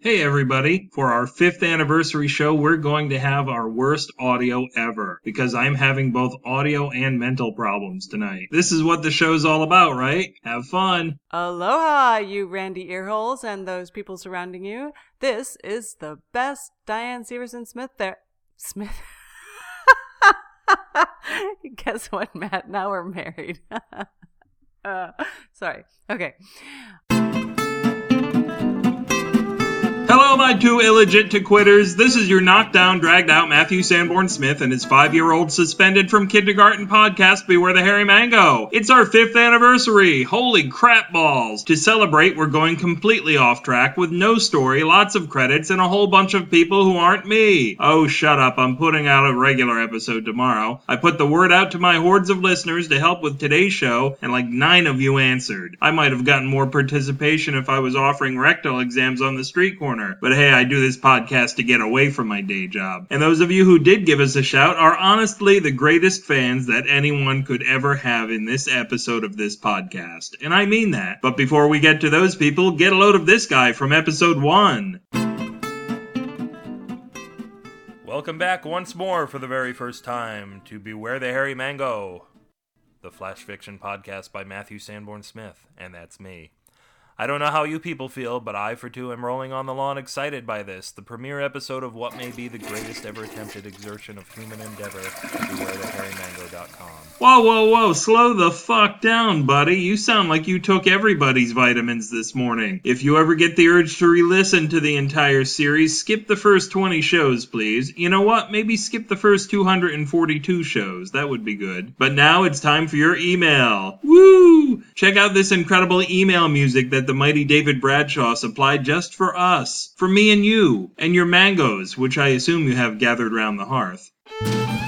Hey everybody, for our fifth anniversary show, we're going to have our worst audio ever because I'm having both audio and mental problems tonight. This is what the show's all about, right? Have fun. Aloha, you Randy earholes and those people surrounding you. This is the best Diane Severson Smith there. Smith. Guess what, Matt? Now we're married. uh, sorry. Okay. Hello, my two illegit to quitters. This is your knockdown, dragged out Matthew Sanborn Smith and his five year old suspended from kindergarten podcast, Beware the Hairy Mango. It's our fifth anniversary. Holy crap balls. To celebrate, we're going completely off track with no story, lots of credits, and a whole bunch of people who aren't me. Oh, shut up. I'm putting out a regular episode tomorrow. I put the word out to my hordes of listeners to help with today's show, and like nine of you answered. I might have gotten more participation if I was offering rectal exams on the street corner But hey, I do this podcast to get away from my day job. And those of you who did give us a shout are honestly the greatest fans that anyone could ever have in this episode of this podcast. And I mean that. But before we get to those people, get a load of this guy from episode one. Welcome back once more for the very first time to Beware the Hairy Mango, the flash fiction podcast by Matthew Sanborn Smith, and that's me. I don't know how you people feel, but I, for two, am rolling on the lawn excited by this, the premiere episode of what may be the greatest ever attempted exertion of human endeavor, bewarethehairymango.com. Whoa, whoa, whoa, slow the fuck down, buddy. You sound like you took everybody's vitamins this morning. If you ever get the urge to re-listen to the entire series, skip the first 20 shows, please. You know what? Maybe skip the first 242 shows. That would be good. But now it's time for your email. Woo! Check out this incredible email music that the mighty David Bradshaw supplied just for us, for me and you, and your mangoes, which I assume you have gathered round the hearth.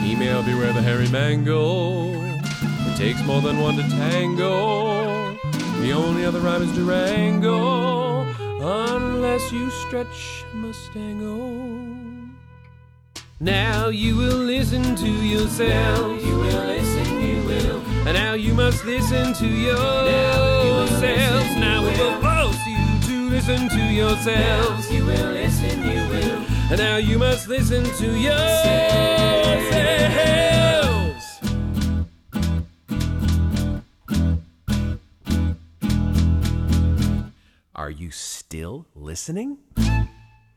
Email beware the hairy mango. It takes more than one to tango. The only other rhyme is Durango, unless you stretch Mustango. Now you will listen to yourself. You will listen, you will. And now you must listen to yourselves. Now we will force you to listen to yourselves. You will listen, you will. And now you must listen to yourselves. Are you still listening?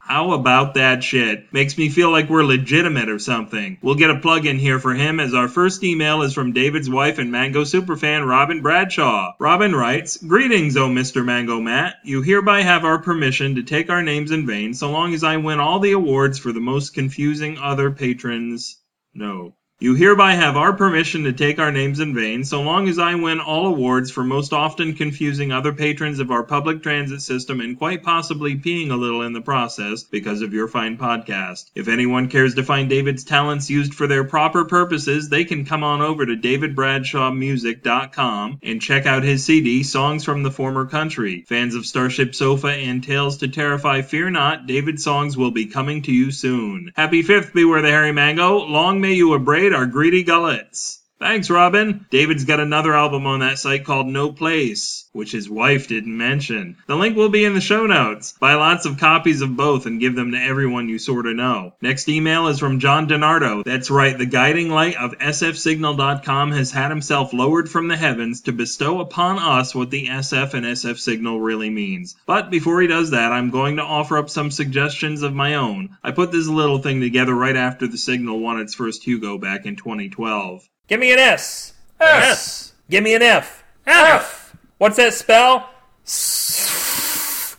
How about that shit? Makes me feel like we're legitimate or something. We'll get a plug in here for him as our first email is from David's wife and Mango superfan Robin Bradshaw. Robin writes, Greetings, oh Mr. Mango Matt. You hereby have our permission to take our names in vain so long as I win all the awards for the most confusing other patrons. No. You hereby have our permission to take our names in vain, so long as I win all awards for most often confusing other patrons of our public transit system and quite possibly peeing a little in the process because of your fine podcast. If anyone cares to find David's talents used for their proper purposes, they can come on over to davidbradshawmusic.com and check out his CD, Songs from the Former Country. Fans of Starship Sofa and Tales to Terrify, fear not, David's songs will be coming to you soon. Happy 5th, Beware the Hairy Mango. Long may you abrade our greedy gullets. Thanks, Robin. David's got another album on that site called No Place, which his wife didn't mention. The link will be in the show notes. Buy lots of copies of both and give them to everyone you sorta know. Next email is from John DeNardo. That's right, the guiding light of sfsignal.com has had himself lowered from the heavens to bestow upon us what the SF and SF Signal really means. But before he does that, I'm going to offer up some suggestions of my own. I put this little thing together right after the Signal won its first Hugo back in 2012. Give me an S. S. Give me an F. F. What's that spell? S.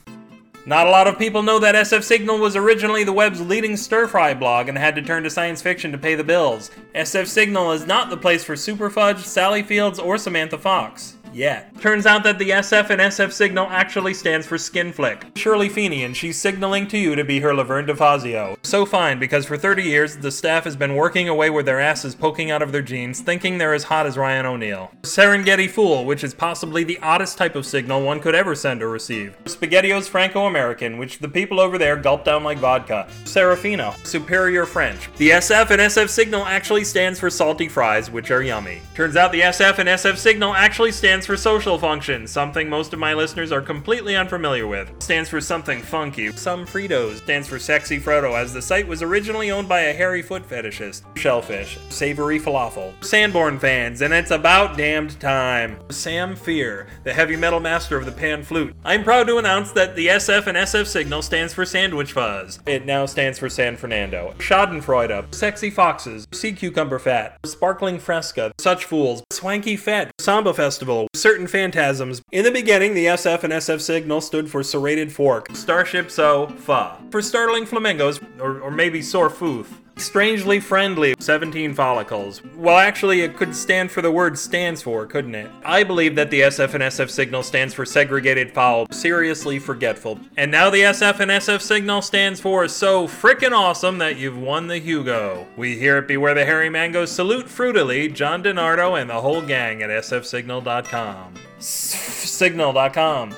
Not a lot of people know that SF Signal was originally the web's leading stir fry blog and had to turn to science fiction to pay the bills. SF Signal is not the place for Superfudge, Sally Fields, or Samantha Fox. Yet. Turns out that the SF and SF Signal actually stands for Skin Flick. Shirley Feeney, and she's signaling to you to be her Laverne DeFazio. So fine, because for 30 years, the staff has been working away with their asses poking out of their jeans, thinking they're as hot as Ryan O'Neal. Serengeti Fool, which is possibly the oddest type of signal one could ever send or receive. Spaghettios Franco-American, which the people over there gulp down like vodka. Serafino, Superior French. The SF and SF Signal actually stands for salty fries, which are yummy. Turns out the SF and SF Signal actually stands stands for social function, something most of my listeners are completely unfamiliar with. Stands for something funky. Some Fritos. Stands for sexy Frodo, as the site was originally owned by a hairy foot fetishist. Shellfish. Savory falafel. Sanborn fans, and it's about damned time. Sam Fear, the heavy metal master of the pan flute. I'm proud to announce that the SF and SF signal stands for Sandwich Fuzz. It now stands for San Fernando. Schadenfreude. Sexy foxes. Sea cucumber fat. Sparkling fresca. Such fools. Swanky fat. Samba festival. Certain phantasms. In the beginning, the SF and SF signal stood for serrated fork. Starship so fa. For startling flamingos, or, or maybe sore foof. Strangely friendly, 17 follicles. Well, actually, it could stand for the word stands for, couldn't it? I believe that the SF and SF signal stands for segregated foul, seriously forgetful. And now the SF and SF signal stands for so frickin' awesome that you've won the Hugo. We here at Beware the Hairy Mangoes salute fruitily John DeNardo and the whole gang at sfsignal.com. Signal.com.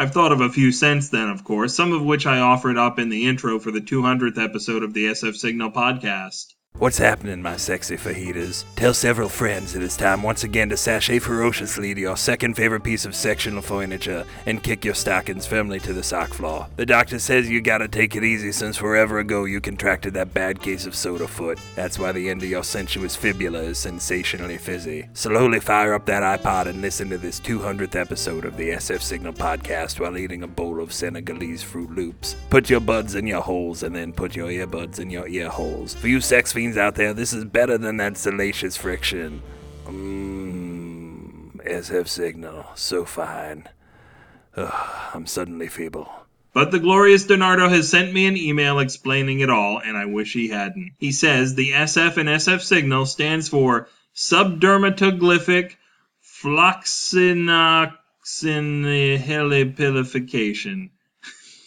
I've thought of a few since then, of course, some of which I offered up in the intro for the 200th episode of the SF Signal podcast. What's happening, my sexy fajitas? Tell several friends it is time once again to sashay ferociously to your second favorite piece of sectional furniture and kick your stockings firmly to the sock floor. The doctor says you gotta take it easy since forever ago you contracted that bad case of soda foot. That's why the end of your sensuous fibula is sensationally fizzy. Slowly fire up that iPod and listen to this 200th episode of the SF Signal podcast while eating a bowl of Senegalese Fruit Loops. Put your buds in your holes and then put your earbuds in your ear holes. For you sex fiends out there, this is better than that salacious friction. Mmm, SF Signal, so fine. Ugh, I'm suddenly feeble. But the glorious DeNardo has sent me an email explaining it all, and I wish he hadn't. He says the SF and SF signal stands for subdermatoglyphic floccinaucinihilipilification.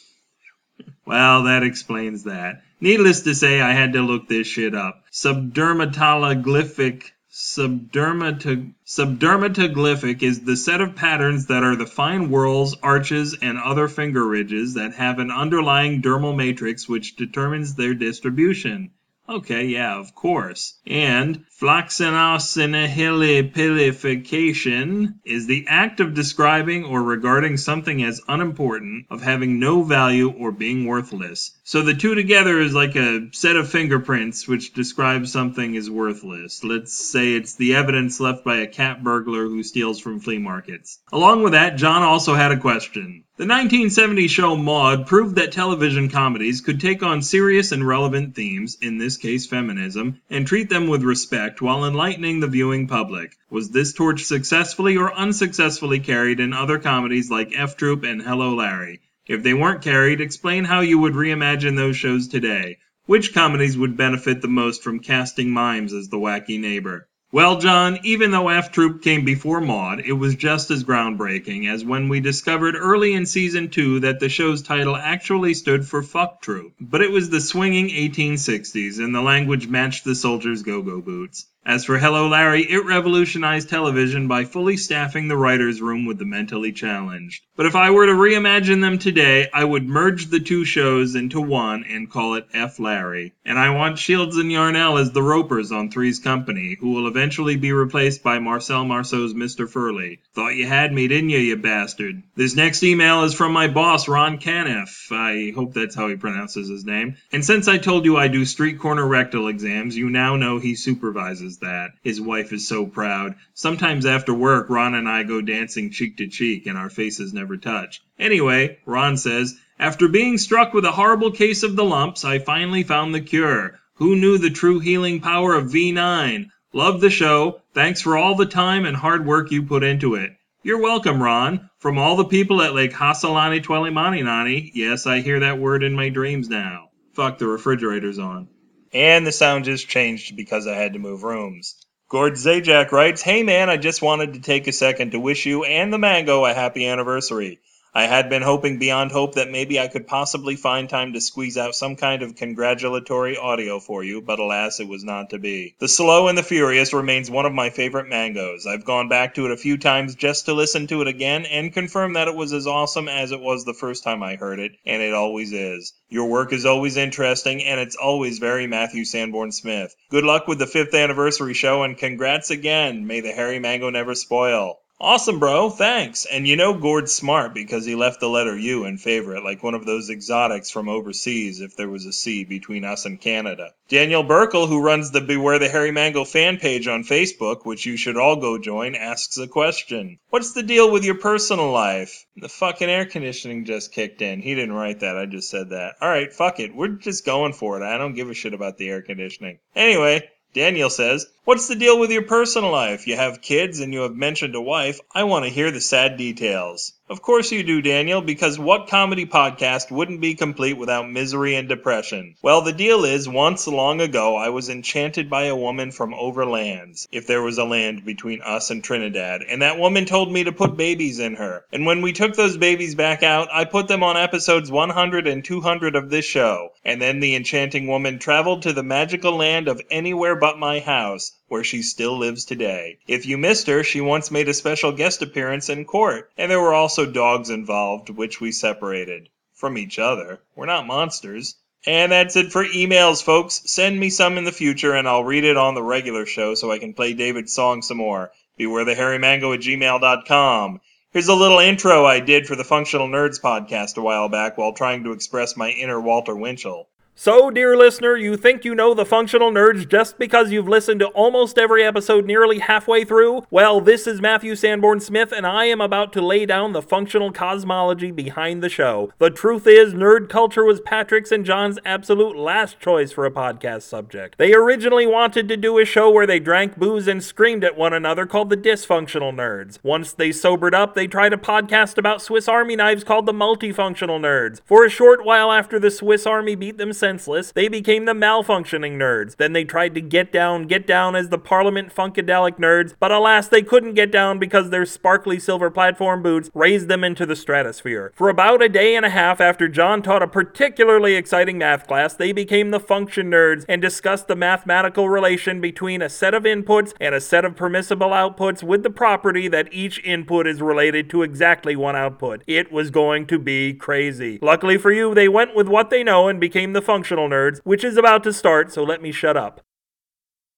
well, that explains that. Needless to say, I had to look this shit up. Subdermatoglyphic Subdermatog- subdermatoglyphic is the set of patterns that are the fine whorls, arches, and other finger ridges that have an underlying dermal matrix which determines their distribution. Okay, yeah, of course. And floccinaucinihilipilification is the act of describing or regarding something as unimportant, of having no value or being worthless. So the two together is like a set of fingerprints which describes something as worthless. Let's say it's the evidence left by a cat burglar who steals from flea markets. Along with that, John also had a question. The 1970 show Maude proved that television comedies could take on serious and relevant themes, in this case feminism, and treat them with respect while enlightening the viewing public. Was this torch successfully or unsuccessfully carried in other comedies like F Troop and Hello Larry? If they weren't carried, explain how you would reimagine those shows today. Which comedies would benefit the most from casting mimes as the wacky neighbor? Well, John, even though F Troop came before Maude, it was just as groundbreaking as when we discovered early in season 2 that the show's title actually stood for Fuck Troop. But it was the swinging 1860s, and the language matched the soldiers' go go boots. As for Hello Larry, it revolutionized television by fully staffing the writer's room with the mentally challenged. But if I were to reimagine them today, I would merge the two shows into one and call it F Larry. And I want Shields and Yarnell as the ropers on Three's Company, who will eventually be replaced by Marcel Marceau's Mr. Furley. Thought you had me, didn't you, you bastard? This next email is from my boss, Ron Caniff. I hope that's how he pronounces his name. And since I told you I do street corner rectal exams, you now know he supervises that. His wife is so proud. Sometimes after work, Ron and I go dancing cheek to cheek, and our faces never touch. Anyway, Ron says, after being struck with a horrible case of the lumps, I finally found the cure. Who knew the true healing power of V9? Love the show. Thanks for all the time and hard work you put into it. You're welcome, Ron. From all the people at Lake Hasalani Nani, yes, I hear that word in my dreams now. Fuck, the refrigerator's on. And the sound just changed because I had to move rooms. Gord Zajac writes, Hey man, I just wanted to take a second to wish you and the mango a happy anniversary. I had been hoping beyond hope that maybe I could possibly find time to squeeze out some kind of congratulatory audio for you, but alas, it was not to be. The Slow and the Furious remains one of my favorite mangoes. I've gone back to it a few times just to listen to it again and confirm that it was as awesome as it was the first time I heard it, and it always is. Your work is always interesting, and it's always very Matthew Sanborn Smith. Good luck with the fifth anniversary show, and congrats again. May the hairy mango never spoil. Awesome, bro. Thanks. And you know Gord's smart because he left the letter U in favorite, like one of those exotics from overseas if there was a C between us and Canada. Daniel Burkle, who runs the Beware the Hairy Mango fan page on Facebook, which you should all go join, asks a question. What's the deal with your personal life? The fucking air conditioning just kicked in. He didn't write that. I just said that. Alright, fuck it. We're just going for it. I don't give a shit about the air conditioning. Anyway, Daniel says, What's the deal with your personal life? You have kids and you have mentioned a wife. I want to hear the sad details. Of course you do, Daniel, because what comedy podcast wouldn't be complete without misery and depression? Well, the deal is, once long ago, I was enchanted by a woman from overlands, if there was a land between us and Trinidad, and that woman told me to put babies in her. And when we took those babies back out, I put them on episodes 100 and 200 of this show. And then the enchanting woman traveled to the magical land of anywhere but my house where she still lives today. If you missed her, she once made a special guest appearance in court, and there were also dogs involved, which we separated from each other. We're not monsters. And that's it for emails, folks. Send me some in the future, and I'll read it on the regular show so I can play David's song some more. Beware the hairy mango at gmail.com. Here's a little intro I did for the Functional Nerds podcast a while back while trying to express my inner Walter Winchell. So, dear listener, you think you know the functional nerds just because you've listened to almost every episode nearly halfway through? Well, this is Matthew Sanborn Smith, and I am about to lay down the functional cosmology behind the show. The truth is, nerd culture was Patrick's and John's absolute last choice for a podcast subject. They originally wanted to do a show where they drank booze and screamed at one another called the Dysfunctional Nerds. Once they sobered up, they tried a podcast about Swiss Army knives called the Multifunctional Nerds. For a short while after the Swiss Army beat them senseless, they became the malfunctioning nerds. Then they tried to get down, get down as the Parliament Funkadelic nerds, but alas, they couldn't get down because their sparkly silver platform boots raised them into the stratosphere. For about a day and a half after John taught a particularly exciting math class, they became the function nerds and discussed the mathematical relation between a set of inputs and a set of permissible outputs with the property that each input is related to exactly one output. It was going to be crazy. Luckily for you, they went with what they know and became the functional nerds, which is about to start, so let me shut up.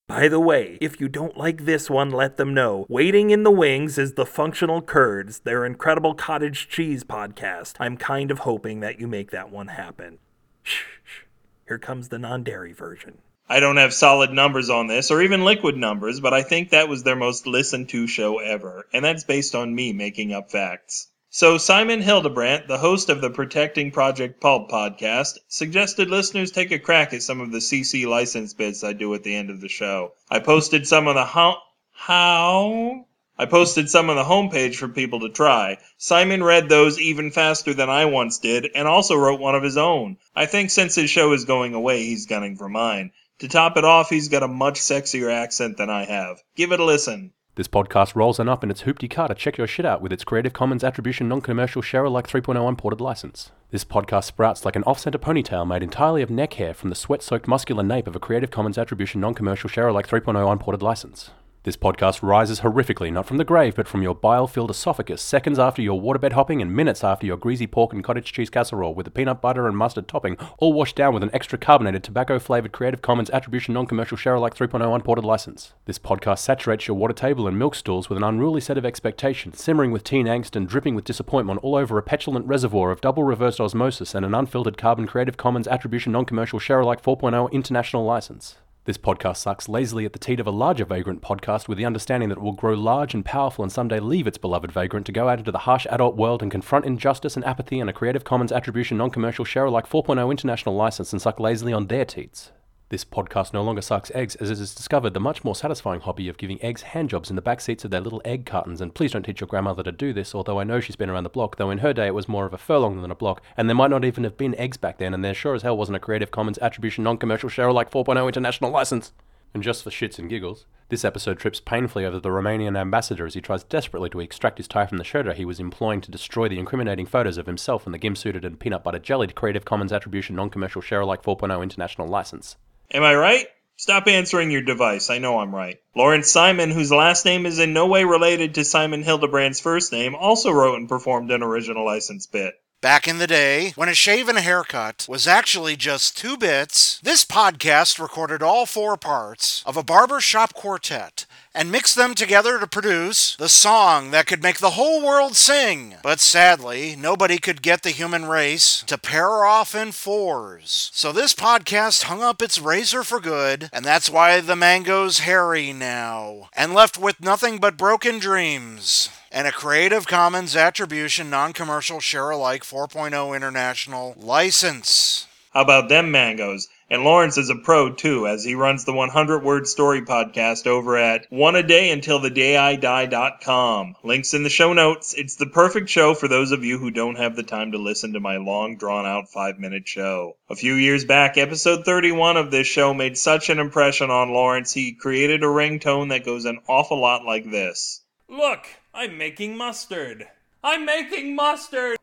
By the way, if you don't like this one, let them know. Waiting in the Wings is the Functional Curds, their incredible cottage cheese podcast. I'm kind of hoping that you make that one happen. Shh, shh. Here comes the non dairy version. I don't have solid numbers on this, or even liquid numbers, but I think that was their most listened to show ever, and that's based on me making up facts. So, Simon Hildebrandt, the host of the Protecting Project Pulp podcast, suggested listeners take a crack at some of the CC license bits I do at the end of the show. I posted some on the how. How? I posted some on the homepage for people to try. Simon read those even faster than I once did, and also wrote one of his own. I think since his show is going away, he's gunning for mine. To top it off, he's got a much sexier accent than I have. Give it a listen. This podcast rolls on up in its hoopty car to check your shit out with its Creative Commons Attribution Non-Commercial Share Alike 3.0 unported license. This podcast sprouts like an off-center ponytail made entirely of neck hair from the sweat-soaked muscular nape of a Creative Commons Attribution Non-Commercial Share Alike 3.0 unported license. This podcast rises horrifically, not from the grave, but from your bile-filled esophagus, seconds after your waterbed hopping and minutes after your greasy pork and cottage cheese casserole with a peanut butter and mustard topping, all washed down with an extra carbonated, tobacco-flavored Creative Commons Attribution Non-Commercial Share Alike 3.0 unported license. This podcast saturates your water table and milk stools with an unruly set of expectations, simmering with teen angst and dripping with disappointment all over a petulant reservoir of double reversed osmosis and an unfiltered carbon Creative Commons Attribution Non-Commercial Share Alike 4.0 international license. This podcast sucks lazily at the teat of a larger vagrant podcast with the understanding that it will grow large and powerful and someday leave its beloved vagrant to go out into the harsh adult world and confront injustice and apathy and a Creative Commons Attribution Non-Commercial Share Alike 4.0 international license and suck lazily on their teats. This podcast no longer sucks eggs as it has discovered the much more satisfying hobby of giving eggs handjobs in the back seats of their little egg cartons. And please don't teach your grandmother to do this, although I know she's been around the block, though in her day it was more of a furlong than a block, and there might not even have been eggs back then, and there sure as hell wasn't a Creative Commons Attribution Non Commercial Share Alike 4.0 international license. And just for shits and giggles, this episode trips painfully over the Romanian ambassador as he tries desperately to extract his tie from the shredder he was employing to destroy the incriminating photos of himself in the gimp-suited and peanut butter jellied Creative Commons Attribution Non-Commercial Share-alike 4.0 international license. Am I right? Stop answering your device. I know I'm right. Lawrence Simon, whose last name is in no way related to Simon Hildebrand's first name, also wrote and performed an original license bit. Back in the day, when a shave and a haircut was actually just two bits, this podcast recorded all four parts of a barbershop quartet and mixed them together to produce the song that could make the whole world sing. But sadly, nobody could get the human race to pair off in fours. So this podcast hung up its razor for good, and that's why the mango's hairy now, and left with nothing but broken dreams and a Creative Commons Attribution Non Commercial Share Alike 4.0 International license. How about them mangoes? And Lawrence is a pro too, as he runs the 100 word story podcast over at one a day until the day I die.com. Links in the show notes. It's the perfect show for those of you who don't have the time to listen to my long drawn out five minute show. A few years back, episode 31 of this show made such an impression on Lawrence, he created a ringtone that goes an awful lot like this. Look, I'm making mustard. I'm making mustard.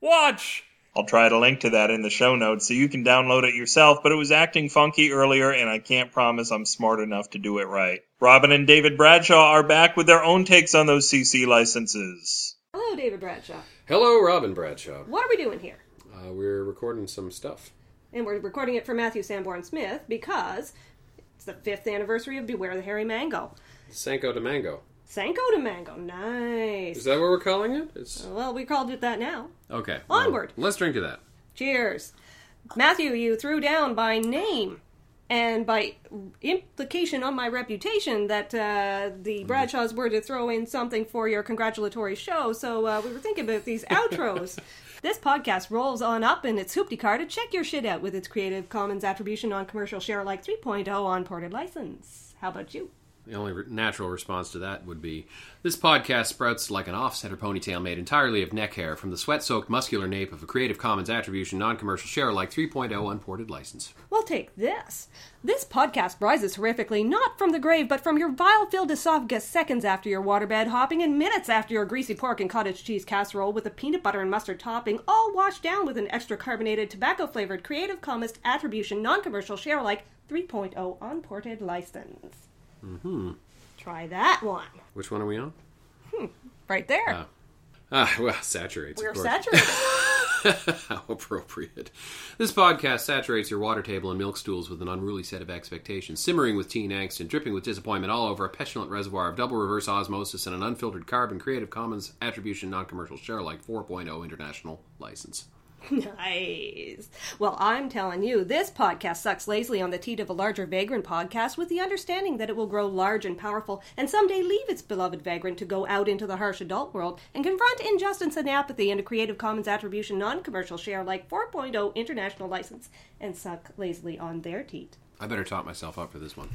Watch. I'll try to link to that in the show notes so you can download it yourself, but it was acting funky earlier and I can't promise I'm smart enough to do it right. Robin and David Bradshaw are back with their own takes on those CC licenses. Hello, David Bradshaw. Hello, Robin Bradshaw. What are we doing here? Uh, we're recording some stuff. And we're recording it for Matthew Sanborn Smith because it's the fifth anniversary of Beware the Hairy Mango. Sanko de Mango. Sanko de Mango, nice. Is that what we're calling it? It's Well, we called it that now. okay. Onward. let's drink to that. Cheers. Matthew, you threw down by name and by implication on my reputation that uh, the Bradshaws were to throw in something for your congratulatory show, so uh, we were thinking about these outros. This podcast rolls on up in its hoopty car to check your shit out with its Creative Commons Attribution on Commercial Share Alike 3.0 on ported license. How about you? The only re- natural response to that would be this podcast sprouts like an off center ponytail made entirely of neck hair from the sweat soaked muscular nape of a Creative Commons Attribution Non Commercial Share Alike 3.0 unported license. Well, take this. This podcast rises horrifically not from the grave, but from your vile filled esophagus seconds after your waterbed hopping and minutes after your greasy pork and cottage cheese casserole with a peanut butter and mustard topping, all washed down with an extra carbonated, tobacco flavored Creative Commons Attribution Non Commercial Share Alike 3.0 unported license. Mm-hmm. Try that one. Which one are we on? Right there. Ah, well, saturates. We're saturated. How appropriate. This podcast saturates your water table and milk stools with an unruly set of expectations, simmering with teen angst and dripping with disappointment all over a petulant reservoir of double reverse osmosis and an unfiltered carbon Creative Commons Attribution Non Commercial Share Alike 4.0 International License. Nice. Well, I'm telling you, this podcast sucks lazily on the teat of a larger vagrant podcast with the understanding that it will grow large and powerful and someday leave its beloved vagrant to go out into the harsh adult world and confront injustice and apathy in a Creative Commons Attribution non commercial share like 4.0 international license and suck lazily on their teat. I better top myself up for this one.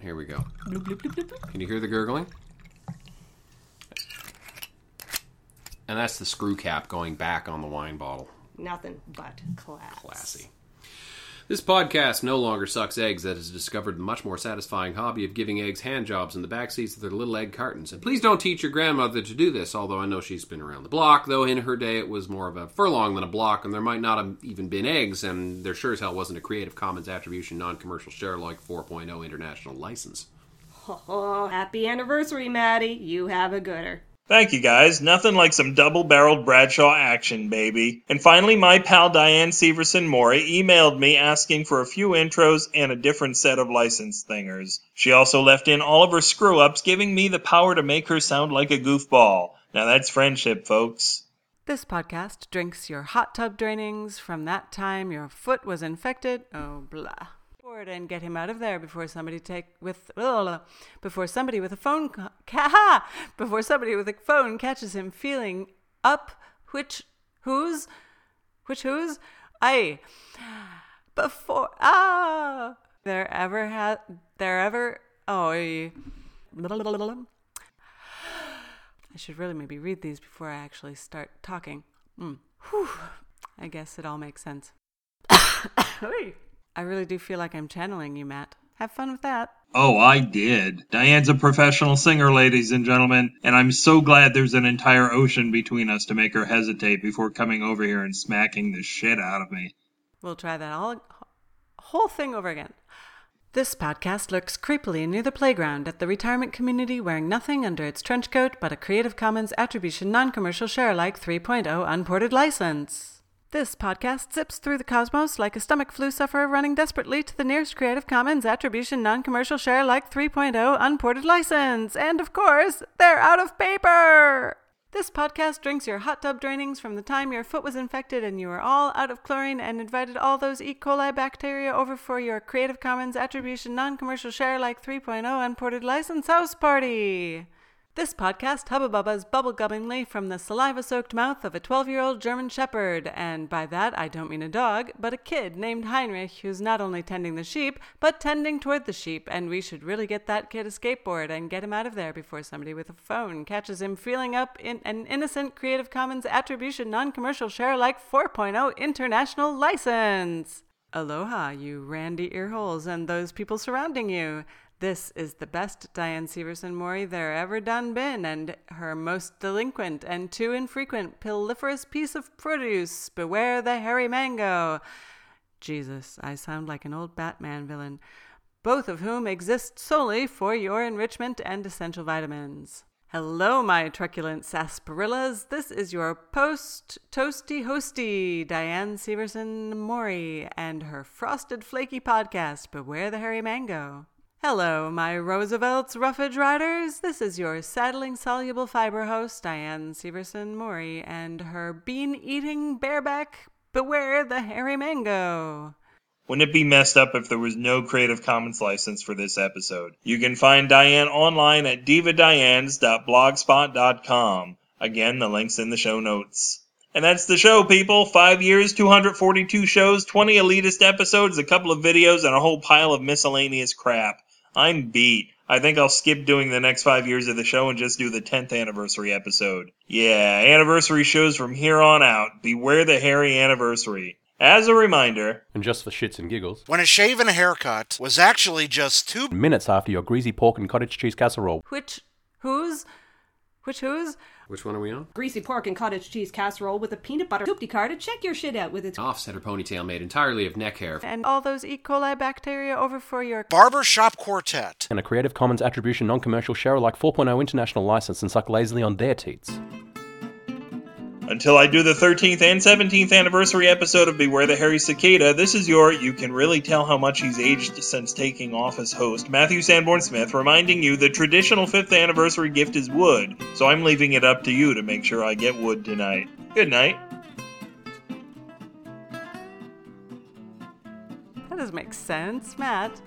Here we go. Can you hear the gurgling? And that's the screw cap going back on the wine bottle. Nothing but class. Classy. This podcast no longer sucks eggs that has discovered the much more satisfying hobby of giving eggs hand jobs in the back seats of their little egg cartons. And please don't teach your grandmother to do this, although I know she's been around the block, though in her day it was more of a furlong than a block, and there might not have even been eggs, and there sure as hell wasn't a Creative Commons Attribution Non Commercial Share like 4.0 international license. Oh, happy anniversary, Maddie. You have a gooder. Thank you guys. Nothing like some double barreled Bradshaw action, baby. And finally, my pal Diane Severson Mori emailed me asking for a few intros and a different set of license thingers. She also left in all of her screw ups, giving me the power to make her sound like a goofball. Now that's friendship, folks. This podcast drinks your hot tub drainings from that time your foot was infected. Oh, blah. And get him out of there before somebody take with before somebody with a phone ca- before somebody with a phone catches him feeling up. Which whose which whose I before ah there ever had there ever oh. I should really maybe read these before I actually start talking. Mm. I guess it all makes sense. I really do feel like I'm channeling you, Matt. have fun with that. Oh, I did. Diane's a professional singer, ladies and gentlemen, and I'm so glad there's an entire ocean between us to make her hesitate before coming over here and smacking the shit out of me. We'll try that all whole thing over again. This podcast lurks creepily near the playground at the retirement community wearing nothing under its trench coat but a Creative Commons Attribution Non-Commercial Share-alike 3.0 unported license. This podcast zips through the cosmos like a stomach flu sufferer running desperately to the nearest Creative Commons Attribution Non-Commercial Share Like 3.0 unported license. And of course, they're out of paper! This podcast drinks your hot tub drainings from the time your foot was infected and you were all out of chlorine and invited all those E. coli bacteria over for your Creative Commons Attribution Non-Commercial Share Like 3.0 unported license house party. This podcast hubba-bubbas bubblegummingly from the saliva-soaked mouth of a 12-year-old German Shepherd, and by that I don't mean a dog, but a kid named Heinrich who's not only tending the sheep, but tending toward the sheep, and we should really get that kid a skateboard and get him out of there before somebody with a phone catches him feeling up in an innocent Creative Commons Attribution Non-Commercial Share-alike 4.0 international license. Aloha, you randy earholes and those people surrounding you. This is the best Diane Severson Mori there ever done been, and her most delinquent and too infrequent pilliferous piece of produce. Beware the hairy mango. Jesus, I sound like an old Batman villain. Both of whom exist solely for your enrichment and essential vitamins. Hello, my truculent sarsaparillas. This is your post toasty hosty, Diane Severson Mori, and her frosted flaky podcast, Beware the Hairy Mango. Hello, my Roosevelt's Roughage Riders. This is your saddling soluble fiber host, Diane Severson Mori, and her bean eating bareback, Beware the Hairy Mango. Wouldn't it be messed up if there was no Creative Commons license for this episode? You can find Diane online at divadianes.blogspot.com. Again, the link's in the show notes. And that's the show, people. Five years, 242 shows, 20 elitist episodes, a couple of videos, and a whole pile of miscellaneous crap. I'm beat. I think I'll skip doing the next five years of the show and just do the 10th anniversary episode. Yeah, anniversary shows from here on out. Beware the hairy anniversary. As a reminder, And just for shits and giggles, When a shave and a haircut was actually just two minutes after your greasy pork and cottage cheese casserole. Which, whose? Which whose? Which one are we on? Greasy pork and cottage cheese casserole with a peanut butter soupy car to check your shit out with its Offsetter ponytail made entirely of neck hair. And all those E. coli bacteria over for your. barbershop quartet. And a Creative Commons Attribution Non-Commercial Share-alike 4.0 international license and suck lazily on their teats. Until I do the 13th and 17th anniversary episode of Beware the Hairy Cicada, this is your You Can Really Tell How Much He's Aged Since Taking Office host, Matthew Sanborn Smith, reminding you the traditional 5th anniversary gift is wood, so I'm leaving it up to you to make sure I get wood tonight. Good night. That doesn't make sense, Matt.